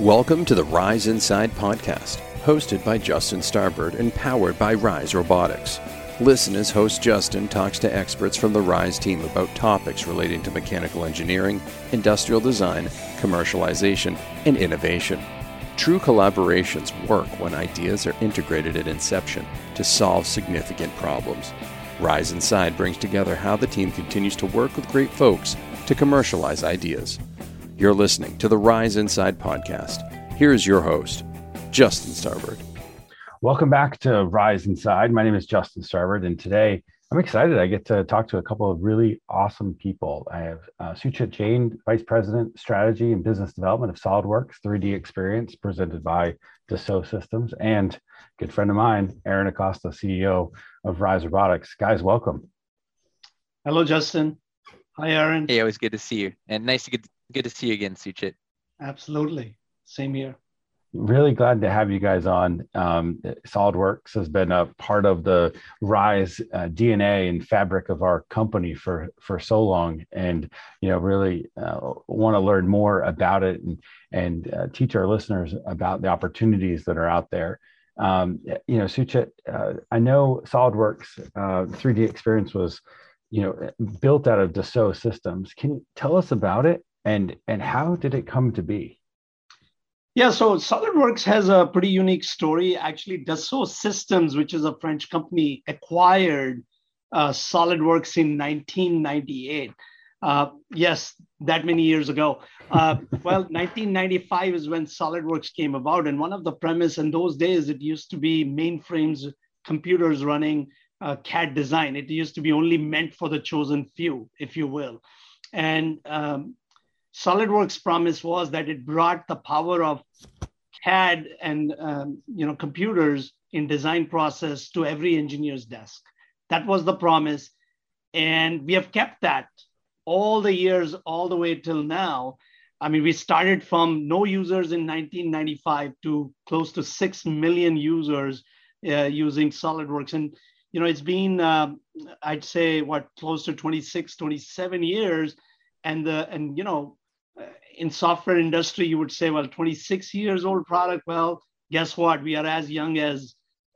Welcome to the Rise Inside podcast, hosted by Justin Starbird and powered by Rise Robotics. Listen as host Justin talks to experts from the Rise team about topics relating to mechanical engineering, industrial design, commercialization, and innovation. True collaborations work when ideas are integrated at inception to solve significant problems. Rise Inside brings together how the team continues to work with great folks to commercialize ideas. You're listening to the Rise Inside podcast. Here's your host, Justin Starbird. Welcome back to Rise Inside. My name is Justin Starbird, and today I'm excited. I get to talk to a couple of really awesome people. I have uh, Suchit Jain, Vice President, Strategy and Business Development of SolidWorks 3D Experience, presented by Dassault Systems, and good friend of mine, Aaron Acosta, CEO of Rise Robotics. Guys, welcome. Hello, Justin. Hi, Aaron. Hey, always good to see you, and nice to get Good to see you again, Suchit. Absolutely. Same here. Really glad to have you guys on. Um, SolidWorks has been a part of the Rise uh, DNA and fabric of our company for for so long, and you know really uh, want to learn more about it and and uh, teach our listeners about the opportunities that are out there. Um, you know, Suchit, uh, I know SolidWorks 3D uh, Experience was you know built out of Dassault Systems. Can you tell us about it and and how did it come to be? Yeah, so SolidWorks has a pretty unique story. Actually, Dassault Systems, which is a French company, acquired uh, SolidWorks in 1998. Uh, yes, that many years ago. Uh, well, 1995 is when SolidWorks came about, and one of the premise in those days it used to be mainframes, computers running uh, CAD design. It used to be only meant for the chosen few, if you will. And um, SolidWorks' promise was that it brought the power of CAD and um, you know computers in design process to every engineer's desk. That was the promise, and we have kept that all the years, all the way till now. I mean, we started from no users in 1995 to close to six million users uh, using SolidWorks, and you know it's been uh, I'd say what close to 26, 27 years, and the and you know in software industry, you would say, well, 26 years old product. Well, guess what? We are as young as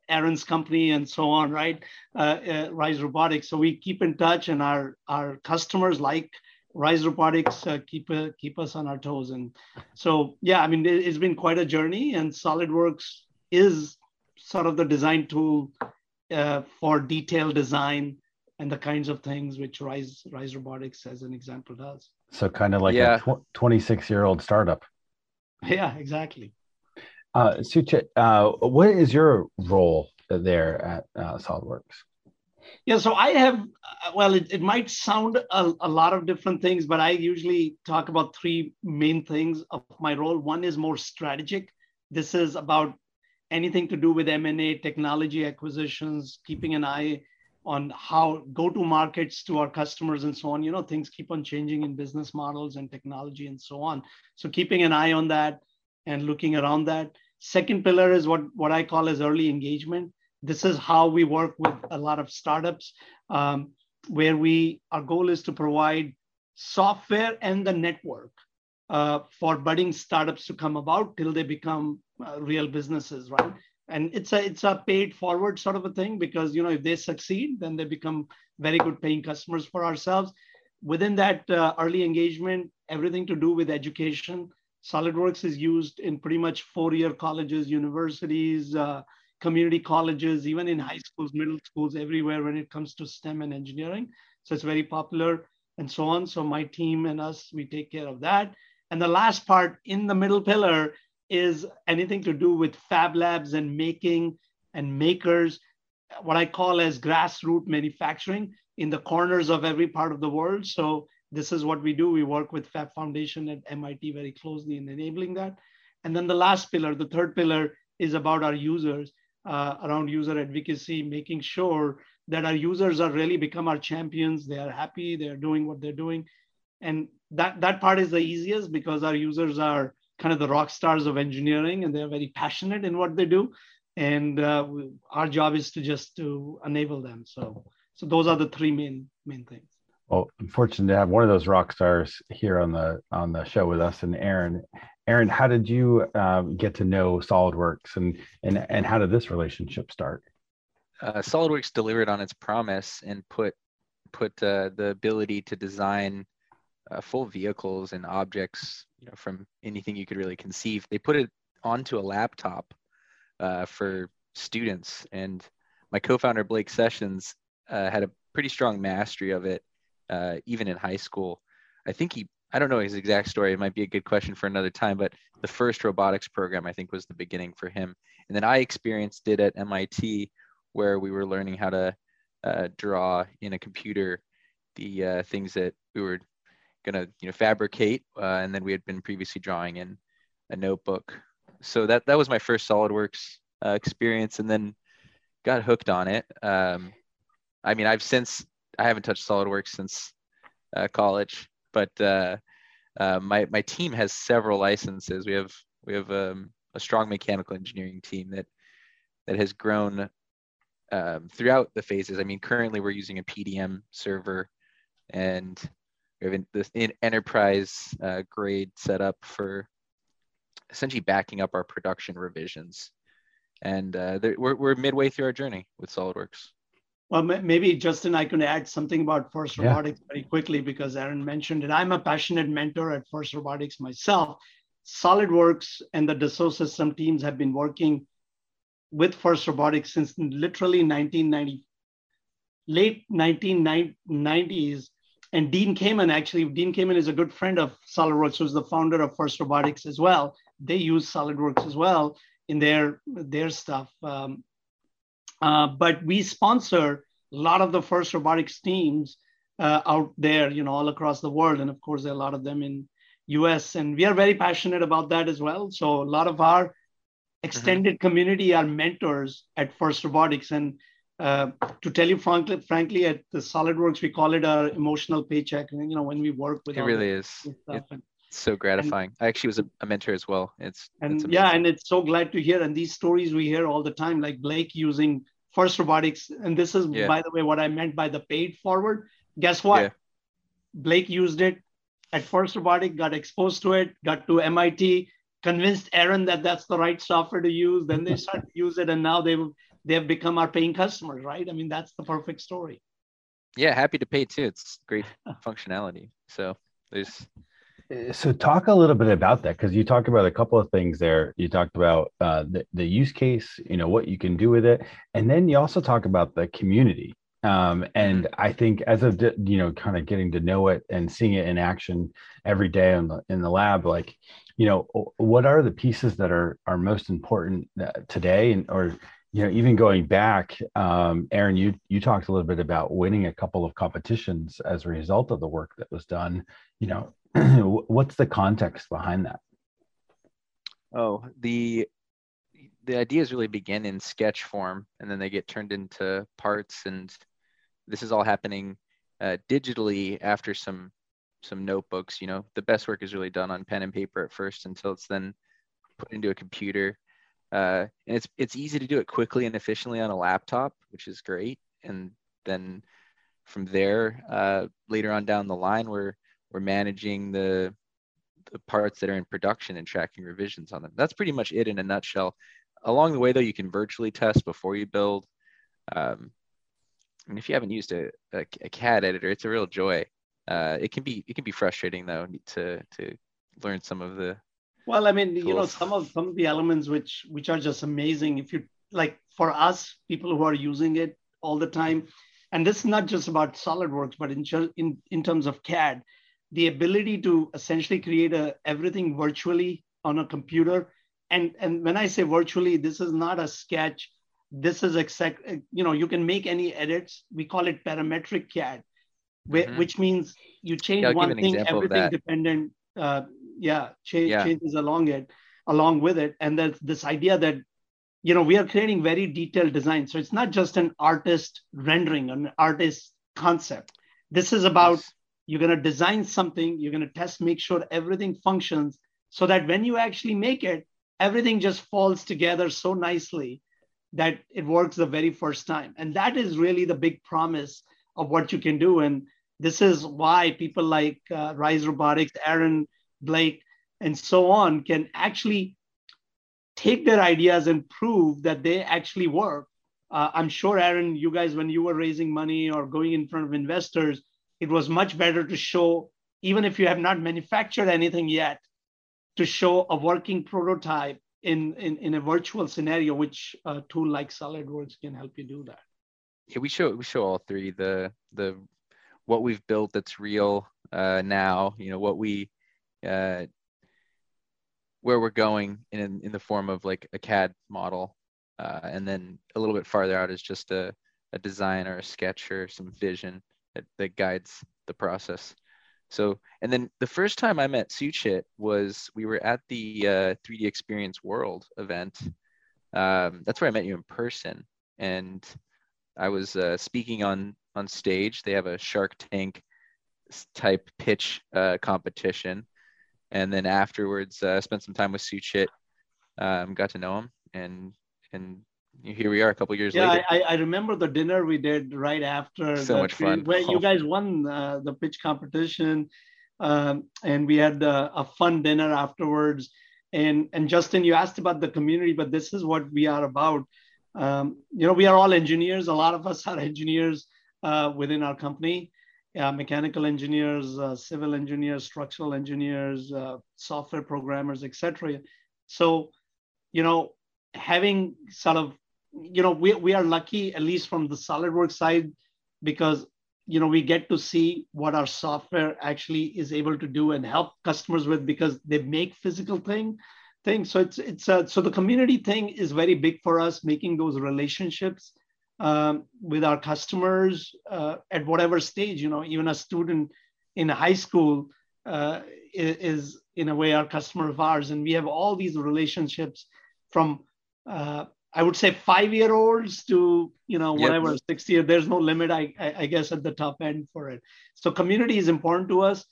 Aaron's company and so on, right? Uh, uh, Rise Robotics. So we keep in touch, and our our customers like Rise Robotics uh, keep uh, keep us on our toes. And so, yeah, I mean, it, has been quite a journey, and SolidWorks is sort of the design tool uh, for detailed design and the kinds of things which Rise Rise Robotics, as an example, does. So kind of like yeah. a 26 year old startup. Yeah, exactly. Uh, Suchit, uh, what is your role there at uh, SolidWorks? Yeah, so I have, uh, well, it, it might sound a, a lot of different things, but I usually talk about three main things of my role. One is more strategic. This is about anything to do with M&A, technology acquisitions, keeping an eye on how go to markets to our customers and so on. You know things keep on changing in business models and technology and so on. So keeping an eye on that and looking around that. Second pillar is what what i call as early engagement. This is how we work with a lot of startups um, where we our goal is to provide software and the network uh, for budding startups to come about till they become uh, real businesses right and it's a it's a paid forward sort of a thing because you know if they succeed then they become very good paying customers for ourselves. Within that uh, early engagement everything to do with education solidworks is used in pretty much four year colleges universities uh, community colleges even in high schools middle schools everywhere when it comes to stem and engineering. So it's very popular and so on. So my team and us we take care of that. And the last part in the middle pillar is anything to do with fab labs and making and makers, what I call as grassroots manufacturing in the corners of every part of the world. So this is what we do. We work with Fab Foundation at MIT very closely in enabling that. And then the last pillar, the third pillar, is about our users, uh, around user advocacy, making sure that our users are really become our champions. They are happy. They are doing what they're doing, and that that part is the easiest because our users are kind of the rock stars of engineering and they're very passionate in what they do. And uh, we, our job is to just to enable them. So so those are the three main main things. Well i'm fortunate to have one of those rock stars here on the on the show with us and aaron. Aaron, how did you um, get to know SolidWorks and, and, and how did this relationship start? Uh, SolidWorks delivered on its promise and put put uh, the ability to design uh, full vehicles and objects, you know, from anything you could really conceive. They put it onto a laptop uh, for students, and my co-founder Blake Sessions uh, had a pretty strong mastery of it, uh, even in high school. I think he, I don't know his exact story. It might be a good question for another time, but the first robotics program I think was the beginning for him. And then I experienced it at MIT, where we were learning how to uh, draw in a computer the uh, things that we were gonna you know fabricate uh, and then we had been previously drawing in a notebook. So that that was my first solidworks uh, experience and then got hooked on it. Um, i mean i've since i haven't touched solidworks since uh, college but uh, uh, my my team has several licenses. We have we have um, a strong mechanical engineering team that that has grown um, throughout the phases. I mean currently we're using a pdm server and we have this in enterprise uh, grade set up for essentially backing up our production revisions. And uh, we're, we're midway through our journey with SolidWorks. Well, maybe Justin, I can add something about First Robotics yeah. very quickly because Aaron mentioned it. I'm a passionate mentor at First Robotics myself. SolidWorks and the Dassault System teams have been working with First Robotics since literally 1990, late 1990s and Dean Kamen, actually, Dean Kamen is a good friend of SolidWorks, who's the founder of First Robotics as well. They use SolidWorks as well in their their stuff. Um, uh, but we sponsor a lot of the First Robotics teams uh, out there, you know, all across the world, and of course, there are a lot of them in US, and we are very passionate about that as well. So a lot of our extended mm-hmm. community are mentors at First Robotics, and uh, to tell you frankly, frankly, at the SolidWorks, we call it our emotional paycheck. You know, when we work with it really is. It's so gratifying. And, I actually was a, a, mentor as well. It's and it's yeah, and it's so glad to hear. And these stories we hear all the time, like Blake using First Robotics, and this is yeah. by the way what I meant by the paid forward. Guess what? Yeah. Blake used it at First Robotics, got exposed to it, got to MIT, convinced Aaron that that's the right software to use. Then they started to use it, and now they've they have become our paying customers, right? I mean, that's the perfect story. Yeah, happy to pay too. It's great functionality. So there's uh, so talk a little bit about that because you talked about a couple of things there you talked about uh, the, the use case you know what you can do with it and then you also talk about the community um, and mm-hmm. i think as of you know kind of getting to know it and seeing it in action every day in the in the lab like you know what are the pieces that are are most important uh, today and or you know, even going back, um, Aaron, you you talked a little bit about winning a couple of competitions as a result of the work that was done. You know, what's the context behind that? Oh, the the ideas really begin in sketch form, and then they get turned into parts, and this is all happening uh, digitally after some some notebooks. You know, the best work is really done on pen and paper at first, until it's then put into a computer uh, and it's it's easy to do it quickly and efficiently on a laptop, which is great. And then from there, uh, later on down the line, we're we're managing the the parts that are in production and tracking revisions on them. That's pretty much it in a nutshell. Along the way, though, you can virtually test before you build. Um, and if you haven't used a, a, a CAD editor, it's a real joy. Uh, it can be it can be frustrating though to to learn some of the well, I mean, you know, some of some of the elements which which are just amazing. If you like, for us, people who are using it all the time, and this is not just about SolidWorks, but in in in terms of CAD, the ability to essentially create a everything virtually on a computer. And and when I say virtually, this is not a sketch. This is exact. You know, you can make any edits. We call it parametric CAD, mm-hmm. which means you change yeah, one thing, everything dependent. Uh, yeah, change, yeah. changes along it, along with it. And there's this idea that, you know, we are creating very detailed design. So it's not just an artist rendering, an artist concept. This is about yes. you're going to design something, you're going to test, make sure everything functions so that when you actually make it, everything just falls together so nicely that it works the very first time. And that is really the big promise of what you can do. And this is why people like uh, Rise Robotics, Aaron Blake, and so on can actually take their ideas and prove that they actually work. Uh, I'm sure, Aaron, you guys, when you were raising money or going in front of investors, it was much better to show, even if you have not manufactured anything yet, to show a working prototype in, in, in a virtual scenario, which a tool like SolidWorks can help you do that. Yeah, we show we show all three the the what we've built that's real uh, now. You know what we uh, where we're going in in the form of like a CAD model, uh, and then a little bit farther out is just a a design or a sketch or some vision that, that guides the process. So, and then the first time I met Suchit was we were at the uh, 3D Experience World event. Um, that's where I met you in person, and I was uh, speaking on on stage. They have a Shark Tank type pitch uh, competition, and then afterwards, uh, spent some time with Suchit, um, got to know him, and and here we are a couple years yeah, later. I, I remember the dinner we did right after. So much fun. Where you guys won uh, the pitch competition, um, and we had uh, a fun dinner afterwards. And and Justin, you asked about the community, but this is what we are about. Um, you know, we are all engineers. A lot of us are engineers uh, within our company. Mechanical engineers, uh, civil engineers, structural engineers, uh, software programmers, etc. So, you know, having sort of you know we, we are lucky at least from the solidworks side because you know we get to see what our software actually is able to do and help customers with because they make physical thing things so it's it's uh, so the community thing is very big for us making those relationships um, with our customers uh, at whatever stage you know even a student in high school uh, is in a way our customer of ours. And we have all these relationships from uh, I would say five year olds to you know whatever yep. 60 there's no limit I, I, I guess at the top end for it. So community is important to us.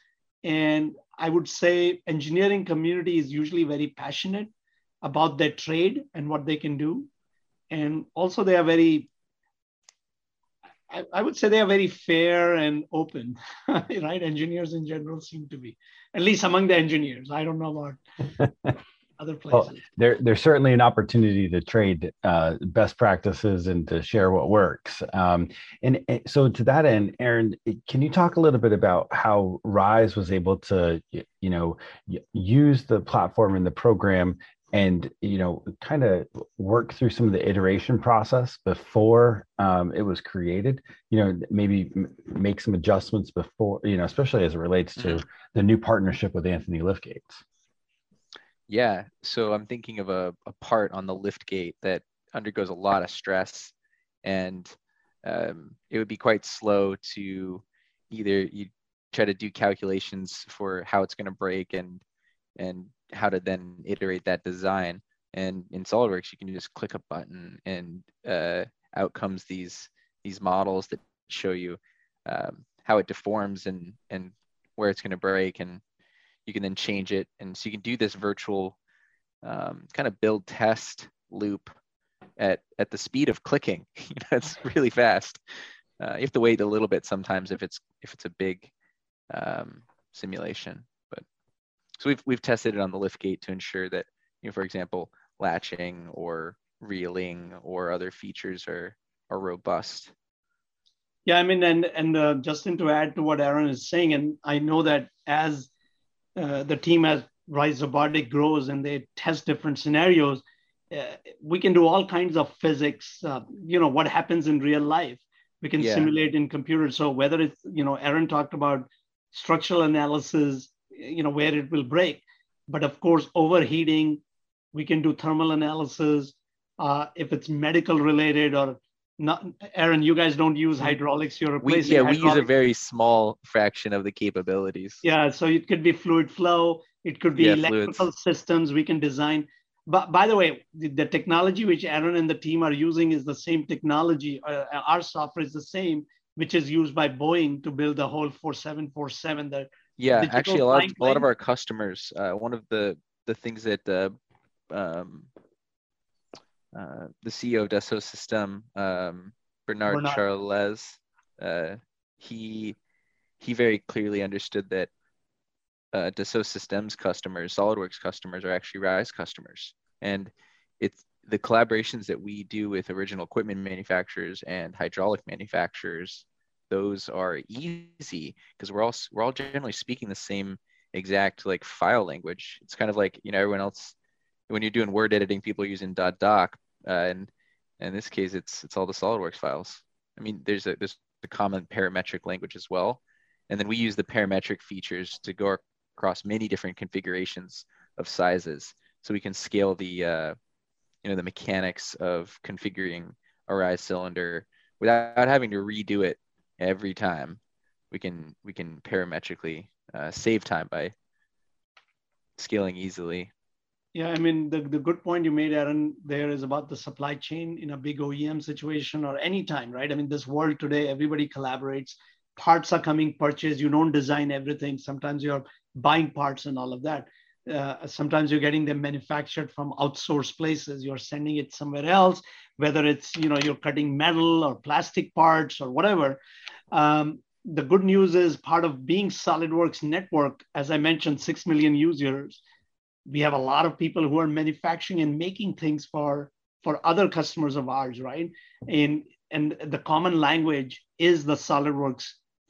And I would say engineering community is usually very passionate about their trade and what they can do. And also they are very I, I would say they are very fair and open right engineers in general seem to be at least among the engineers I don't know about other places. Well, there, there's certainly an opportunity to trade uh, best practices and to share what works. Um, and, and, so, to that end, Aaron, can you talk a little bit about how Rise was able to, you know, use the platform and the program and you know kind of work through some of the iteration process before um, it was created you know maybe make some adjustments before you know especially as it relates to mm-hmm. the new partnership with anthony liftgates yeah. So I'm thinking of a, a part on the lift gate that undergoes a lot of stress and um, it would be quite slow to either you try to do calculations for how it's going to break and and how to then iterate that design and in SolidWorks you can just click a button and uh, out comes these these models that show you um, how it deforms and and where it's going to break and you can then change it. And so you can do this virtual um, kind of build test loop at, at the speed of clicking. know, it's really fast. Uh, you have to wait a little bit sometimes if it's if it's a big um, simulation. So we've we've tested it on the lift gate to ensure that you know, for example, latching or reeling or other features are are robust. Yeah, I mean, and and uh, Justin, to add to what Aaron is saying, and I know that as uh, the team as Rise Robotic grows and they test different scenarios, uh, we can do all kinds of physics. Uh, you know what happens in real life. We can yeah. simulate in computers. So whether it's you know Aaron talked about structural analysis, you know where it will break, but of course overheating, we can do thermal analysis. Uh, if it's medical related or not aaron you guys don't use hydraulics you're replacing we, yeah hydraulics. we use a very small fraction of the capabilities yeah so it could be fluid flow it could be yeah, electrical fluids. systems we can design but by the way the, the, technology which aaron and the team are using is the same technology uh, our software is the same which is used by boeing to build the whole 4747 that yeah actually a lot, of, a lot of our customers uh, one of the the things that uh, um, uh, the CEO of Dassault System, um, Bernard, Bernard. Charles, uh, he he very clearly understood that uh, Dassault Systems customers, SolidWorks customers are actually Rise customers. And it's the collaborations that we do with original equipment manufacturers and hydraulic manufacturers. Those are easy because we're all we're all generally speaking the same exact like file language. It's kind of like you know everyone else when you're doing word editing, people are using .doc, uh, and, in this case, it's it's all the SolidWorks files. I mean, there's a there's a common parametric language as well, and then we use the parametric features to go across many different configurations of sizes, so we can scale the uh, you know the mechanics of configuring a rise cylinder without having to redo it every time. We can we can parametrically uh, save time by scaling easily. Yeah, I mean, the, the good point you made, Aaron, there is about the supply chain in a big OEM situation or any time, right? I mean, this world today, everybody collaborates. Parts are coming purchased. You don't design everything. Sometimes you're buying parts and all of that. Uh, sometimes you're getting them manufactured from outsourced places. You're sending it somewhere else, whether it's you know you're cutting metal or plastic parts or whatever. Um, the good news is part of being SolidWorks network, as I mentioned, six million users we have a lot of people who are manufacturing and making things for for other customers of ours right and and the common language is the solidworks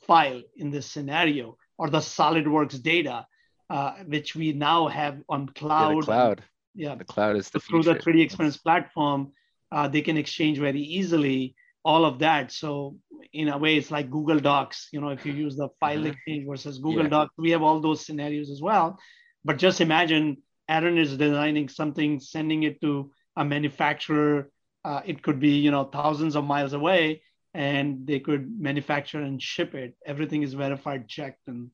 file in this scenario or the solidworks data uh, which we now have on cloud yeah, the cloud yeah the cloud is the through future. the 3d experience platform uh, they can exchange very easily all of that so in a way it's like google docs you know if you use the file mm-hmm. exchange versus google yeah. docs we have all those scenarios as well but just imagine Aaron is designing something, sending it to a manufacturer. Uh, it could be, you know, thousands of miles away, and they could manufacture and ship it. Everything is verified, checked, and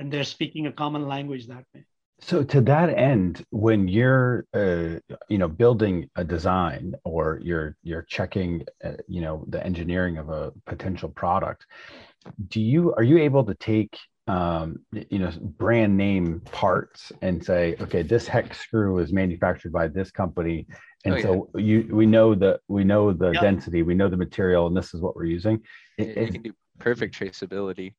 and they're speaking a common language that way. So to that end, when you're, uh, you know, building a design or you're you're checking, uh, you know, the engineering of a potential product, do you are you able to take um, you know brand name parts and say okay this hex screw is manufactured by this company and oh, so yeah. you we know the we know the yep. density we know the material and this is what we're using it, you can do perfect traceability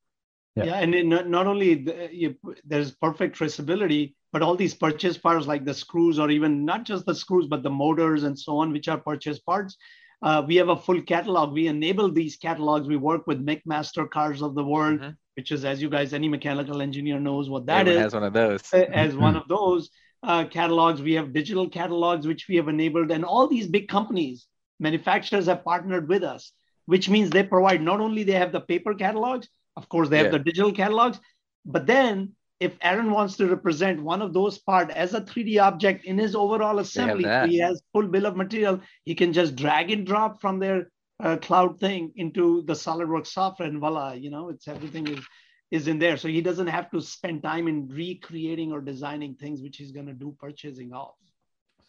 yeah, yeah and not, not only the, you, there's perfect traceability but all these purchase parts like the screws or even not just the screws but the motors and so on which are purchase parts uh, we have a full catalog. We enable these catalogs. We work with McMaster-Carrs of the world mm-hmm. which is, as you guys, any mechanical engineer knows what that Everyone is. Has one of those. as one of those uh, catalogs, we have digital catalogs which we have enabled, and all these big companies, manufacturers have partnered with us, which means they provide not only they have the paper catalogs, of course they have yeah. the digital catalogs, but then if Aaron wants to represent one of those part as a 3D object in his overall assembly, he has full bill of material. He can just drag and drop from their uh, cloud thing into the SolidWorks software, and voila, you know, it's everything is is in there. So he doesn't have to spend time in recreating or designing things which he's going to do purchasing of.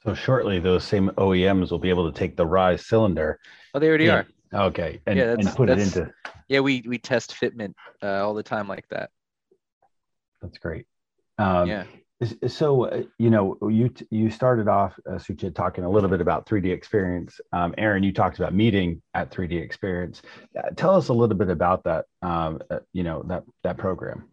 So shortly, those same OEMs will be able to take the Rise cylinder. Oh, they already are. Okay, and, yeah, and put it into. Yeah, we we test fitment uh, all the time like that. That's great. Um, yeah. So uh, you know, you you started off, uh, Suchit, talking a little bit about 3D experience. Um, Aaron, you talked about meeting at 3D experience. Uh, tell us a little bit about that. Um, uh, you know that that program.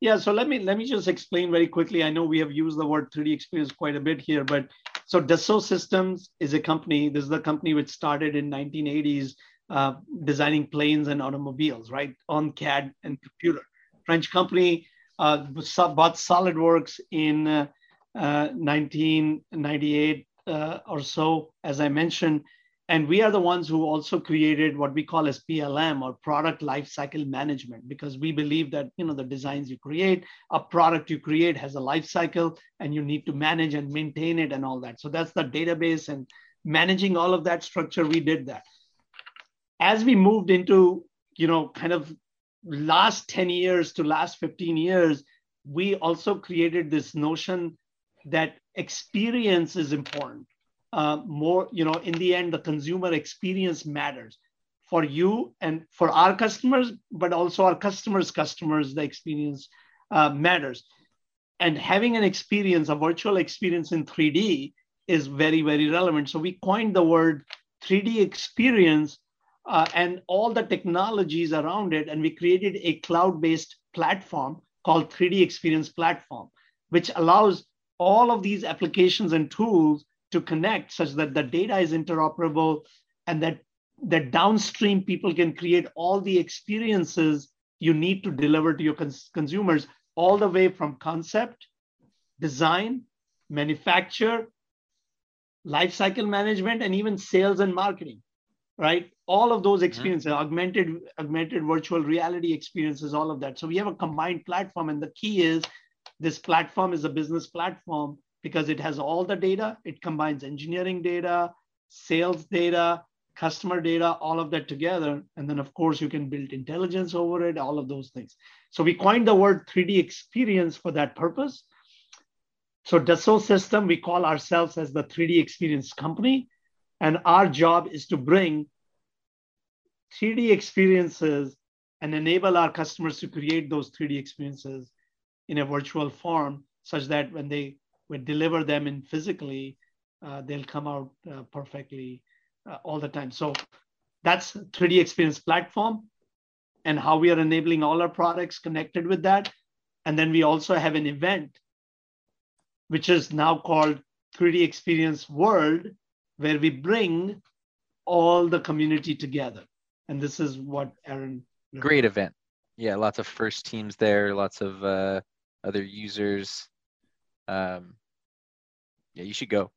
Yeah, so let me let me just explain very quickly. I know we have used the word 3D experience quite a bit here, but so Dassault Systems is a company. This is the company which started in 1980s, uh, designing planes and automobiles, right, on CAD and computer. French company uh, bought SolidWorks in uh, 1998 uh, or so, as I mentioned. And we are the ones who also created what we call as PLM or product lifecycle management, because we believe that you know the designs you create, a product you create has a life cycle, and you need to manage and maintain it and all that. So that's the database and managing all of that structure. We did that. As we moved into you know kind of last 10 years to last 15 years, we also created this notion that experience is important. Uh, more, you know, in the end, the consumer experience matters for you and for our customers, but also our customers' customers, the experience uh, matters. And having an experience, a virtual experience in 3D, is very, very relevant. So we coined the word 3D experience uh, and all the technologies around it. And we created a cloud based platform called 3D Experience Platform, which allows all of these applications and tools to connect such that the data is interoperable and that that downstream people can create all the experiences you need to deliver to your cons- consumers all the way from concept design manufacture lifecycle management and even sales and marketing right all of those mm-hmm. experiences augmented augmented virtual reality experiences all of that so we have a combined platform and the key is this platform is a business platform because it has all the data. It combines engineering data sales data customer data all of that together. And then of course you can build intelligence over it all of those things. So we coined the word 3d experience for that purpose. So Dassault System, we call ourselves as the 3D experience company. And our job is to bring 3D experiences and enable our customers to create those 3D experiences in a virtual form such that when they would deliver them in physically, uh, they'll come out uh, perfectly uh, all the time. So that's 3D experience platform and how we are enabling all our products connected with that. And then we also have an event which is now called 3D Experience World, where we bring all the community together. And this is what Aaron. Great event. Yeah, lots of first teams there, lots of uh, other users. Um, yeah, you should go.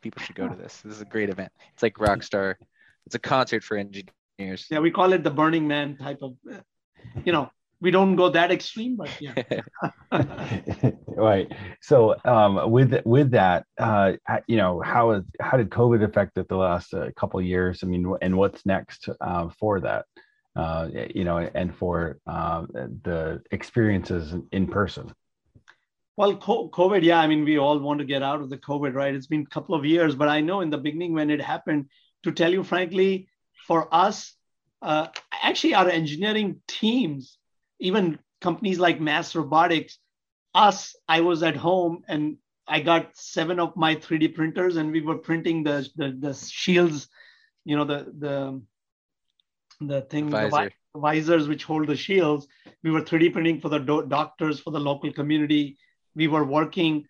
People should go to this. This is a great event. It's like Rockstar. It's a concert for engineers. Yeah, we call it the Burning Man type of, you know, we don't go that extreme, but yeah. right. So um, with with that, uh, you know, how is how did COVID affect it the last uh, couple years? I mean, and what's next uh, for that? Uh, you know, and for uh, the experiences in person. Well, COVID, yeah. I mean, we all want to get out of the COVID, right? It's been a couple of years, but I know in the beginning when it happened, to tell you frankly, for us, uh, actually, our engineering teams even companies like Mass Robotics, us, I was at home and I got seven of my 3D printers and we were printing the the, the shields, you know, the the the thing Visor. the visors which hold the shields. We were 3D printing for the do- doctors, for the local community. We were working.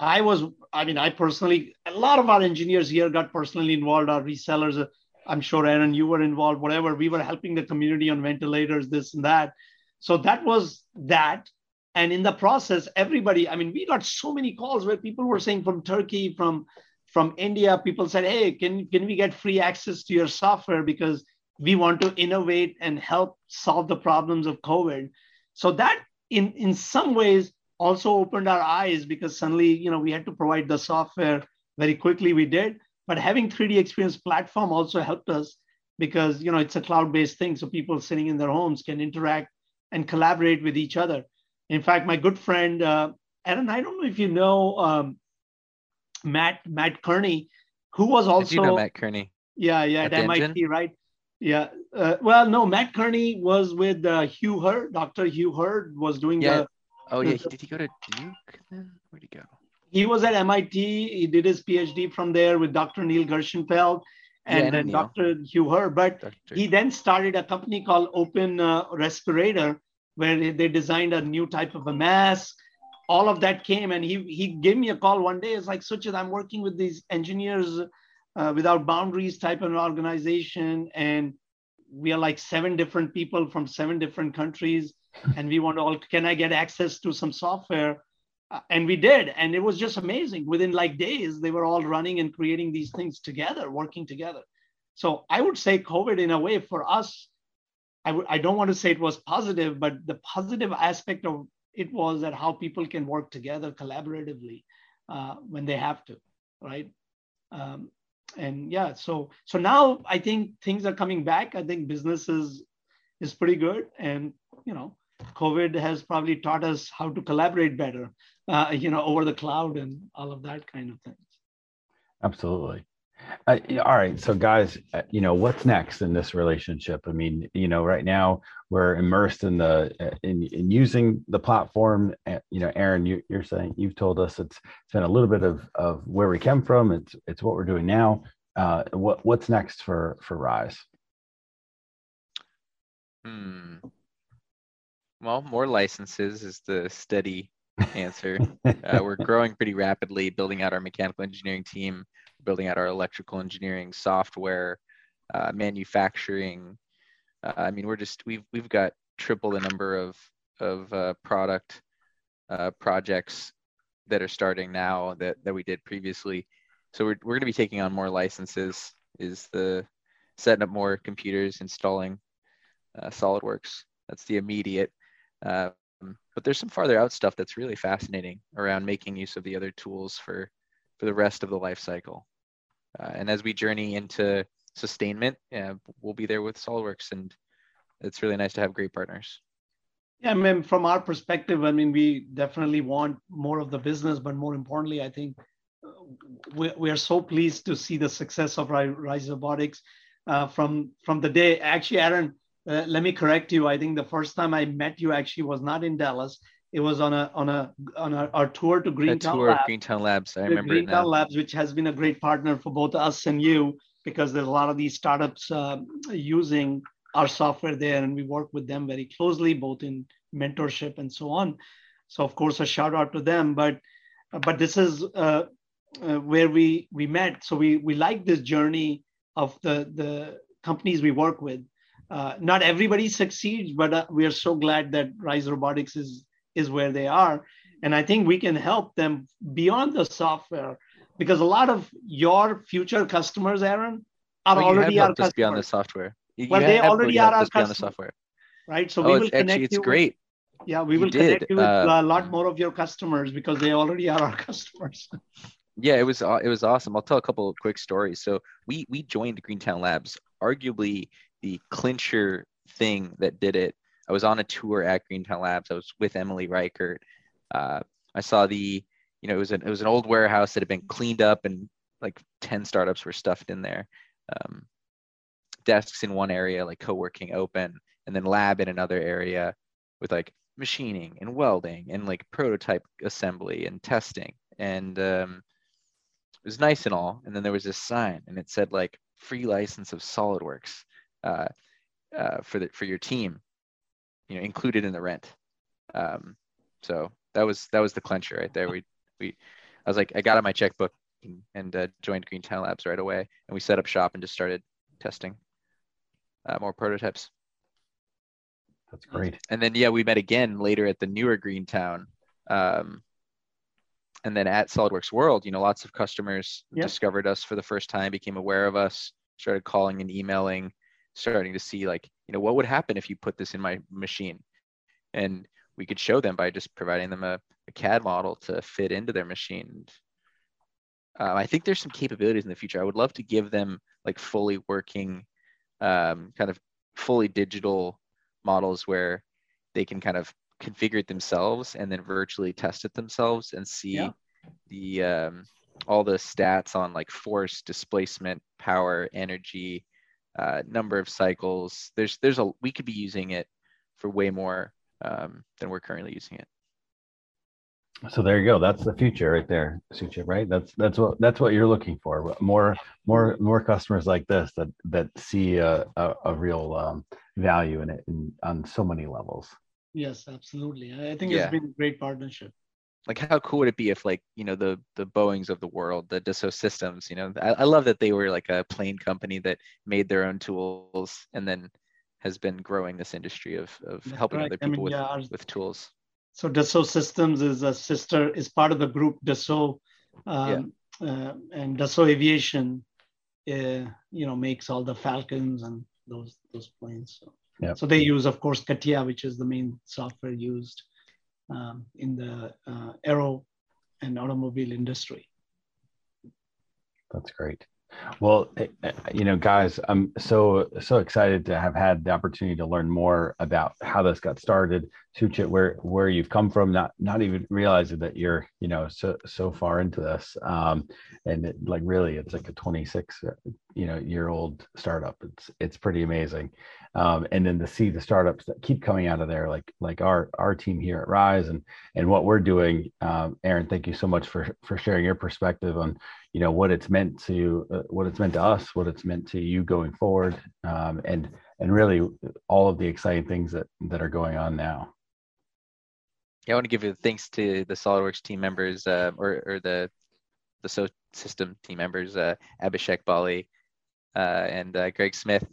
I was, I mean, I personally, a lot of our engineers here got personally involved, our resellers. Uh, I'm sure Aaron, you were involved, whatever. We were helping the community on ventilators, this and that. So that was that. And in the process, everybody, I mean, we got so many calls where people were saying from Turkey, from from India, people said, hey, can, can we get free access to your software because we want to innovate and help solve the problems of COVID. So that in, in some ways also opened our eyes because suddenly, you know, we had to provide the software very quickly. We did, but having 3D experience platform also helped us because, you know, it's a cloud-based thing. So people sitting in their homes can interact and collaborate with each other. In fact, my good friend, uh, Aaron, I don't know if you know um, Matt Matt Kearney, who was also know Matt Kearney. Yeah, yeah, at, at MIT, engine? right? Yeah. Uh, well, no, Matt Kearney was with uh, Hugh Herr. Dr. Hugh Herr was doing yeah. the. Oh yeah, did he go to Duke? Then where'd he go? He was at MIT. He did his PhD from there with Dr. Neil Gershenfeld and yeah, then Dr. Hugh. But Dr. he then started a company called Open uh, Respirator, where they designed a new type of a mask. All of that came, and he he gave me a call one day. It's like, Suchit, I'm working with these engineers uh, without boundaries type of an organization, and we are like seven different people from seven different countries, and we want to all. Can I get access to some software? Uh, and we did, and it was just amazing. Within like days, they were all running and creating these things together, working together. So I would say COVID, in a way, for us I w- I don't want to say it was positive, but the positive aspect of it was that how people can work together collaboratively uh, when they have to, right? Um, and yeah, so so now I think things are coming back. I think business is is pretty good, and you know, COVID has probably taught us how to collaborate better, uh, you know, over the cloud and all of that kind of things. Absolutely. Uh, all right, so guys, uh, you know what's next in this relationship? I mean, you know, right now we're immersed in the uh, in, in using the platform. Uh, you know, Aaron, you, are saying you've told us it's it's been a little bit of of where we came from. It's it's what we're doing now. Uh, what what's next for for Rise? Hmm. Well, more licenses is the steady answer. uh, we're growing pretty rapidly, building out our mechanical engineering team, building out our electrical engineering software, uh, manufacturing. Uh, I mean, we're just we've we've got triple the number of of uh, product uh, projects that are starting now that that we did previously. So we're we're going to be taking on more licenses. Is the setting up more computers, installing uh, SolidWorks. That's the immediate. Uh, but there's some farther out stuff that's really fascinating around making use of the other tools for for the rest of the life cycle. Uh, and as we journey into sustainment, yeah, we'll be there with SolidWorks, and it's really nice to have great partners. Yeah, I mean, from our perspective, I mean, we definitely want more of the business, but more importantly, I think uh, we, we are so pleased to see the success of Rise Robotics uh, from from the day. Actually, Aaron, uh, let me correct you. I think the first time I met you actually was not in Dallas. It was on a on a on a, our tour to Greentown tour Labs. Greentown Labs. I remember Greentown Labs, which has been a great partner for both us and you, because there's a lot of these startups uh, using our software there, and we work with them very closely, both in mentorship and so on. So of course, a shout out to them. But but this is uh, uh, where we we met. So we we like this journey of the the companies we work with uh, not everybody succeeds, but uh, we are so glad that Rise Robotics is is where they are, and I think we can help them beyond the software because a lot of your future customers, Aaron, are well, already our customers beyond the software. You well, they already are our customers. Software. Right, so oh, we will connect actually, it's you. great. Yeah, we will you connect you with uh, a lot more of your customers because they already are our customers. yeah, it was it was awesome. I'll tell a couple of quick stories. So we we joined Greentown Labs arguably the clincher thing that did it. I was on a tour at Greentown Labs. I was with Emily Reichert. Uh, I saw the, you know, it was an it was an old warehouse that had been cleaned up and like ten startups were stuffed in there. Um, desks in one area, like co-working open, and then lab in another area with like machining and welding and like prototype assembly and testing. And um, it was nice and all. And then there was this sign, and it said like free license of SolidWorks uh, uh, for the for your team, you know, included in the rent. Um, so that was that was the clincher right there. We we I was like I got on my checkbook and, and uh, joined Greentown Labs right away, and we set up shop and just started testing uh, more prototypes. That's great. And then yeah, we met again later at the newer Greentown. Um, and then at SolidWorks World, you know, lots of customers yep. discovered us for the first time, became aware of us, started calling and emailing, starting to see like you know what would happen if you put this in my machine? And we could show them by just providing them a, a cad model to fit into their machine. Uh, i think there's some capabilities in the future. I would love to give them like fully working um, kind of fully digital models where they can kind of configure it themselves and then virtually test it themselves and see yeah. the um, all the stats on like force displacement power energy uh, number of cycles. There's there's a we could be using it for way more um, than we're currently using it. So there you go. That's the future right there, Suchit. Right? That's that's what that's what you're looking for. More more more customers like this that that see a a, a real um, value in it in, on so many levels. Yes, absolutely. I think yeah. it's been a great partnership like how cool would it be if like you know the the boeings of the world the Dassault systems you know I, I, love that they were like a plane company that made their own tools and then has been growing this industry of of That's helping other people I mean, with, yeah, with tools so Dassault systems is a sister is part of the group Dassault um, yeah. uh, and Dassault aviation uh, you know makes all the falcons and those those planes so yeah. so they use of course CATIA which is the main software used um, in the uh, aero and automobile industry. That's great. Well, eh, eh, you know, guys, I'm so so excited to have had the opportunity to learn more about how this got started, Suchit, where where you've come from, not not even realizing that you're you know so so far into this, um, and it, like really, it's like a 26 uh, you know year old startup. It's it's pretty amazing, um, and then to see the startups that keep coming out of there, like like our our team here at Rise and and what we're doing. Um, Aaron, thank you so much for for sharing your perspective on you know what it's meant to uh, what it's meant to us, what it's meant to you going forward, um, and and really all of the exciting things that that are going on now. Yeah, I want to give you thanks to the SolidWorks team members uh, or, or the the so system team members, uh, Abhishek Bali uh, and uh, Greg Smith,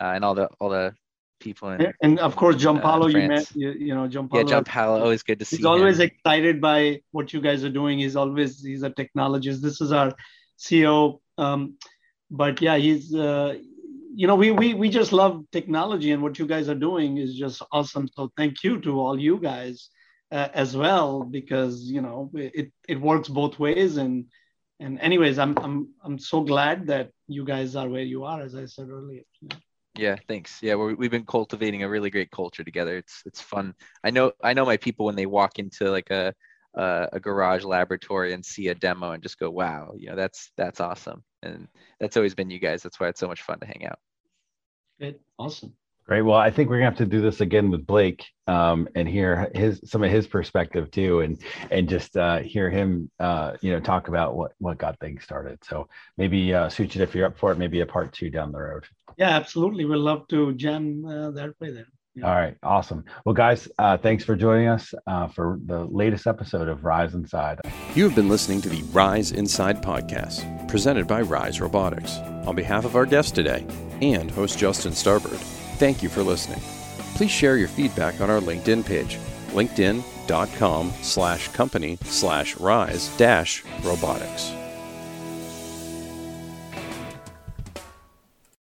uh, and all the all the people in, and of course Gian Paolo you met you, you know Gian Paolo yeah, Gian Paolo, always good to see. he's always him. excited by what you guys are doing he's always he's a technologist this is our ceo um, but yeah he's uh, you know we, we we just love technology and what you guys are doing is just awesome so thank you to all you guys uh, as well because you know it it works both ways and and anyways i'm i'm i'm so glad that you guys are where you are as i said earlier Yeah, thanks. Yeah, we're, we've been cultivating a really great culture together. It's it's fun. I know I know my people when they walk into like a a, a garage laboratory and see a demo and just go, wow, you know that's that's awesome. And that's always been you guys. That's why it's so much fun to hang out. Good. awesome Great. Well, I think we're gonna have to do this again with Blake um, and hear his some of his perspective too, and and just uh, hear him, uh, you know, talk about what what got things started. So maybe uh, Suchit, if you're up for it, maybe a part two down the road. yeah absolutely we'd love to jam uh, that way then Yeah. All right, awesome. Well, guys, uh, thanks for joining us uh, for the latest episode of Rise Inside. You have been listening to the Rise Inside podcast, presented by Rise Robotics. On behalf of our guest today and host Justin Starbird, thank you for listening. Please share your feedback on our LinkedIn page, linkedin.com slash company slash rise dash robotics.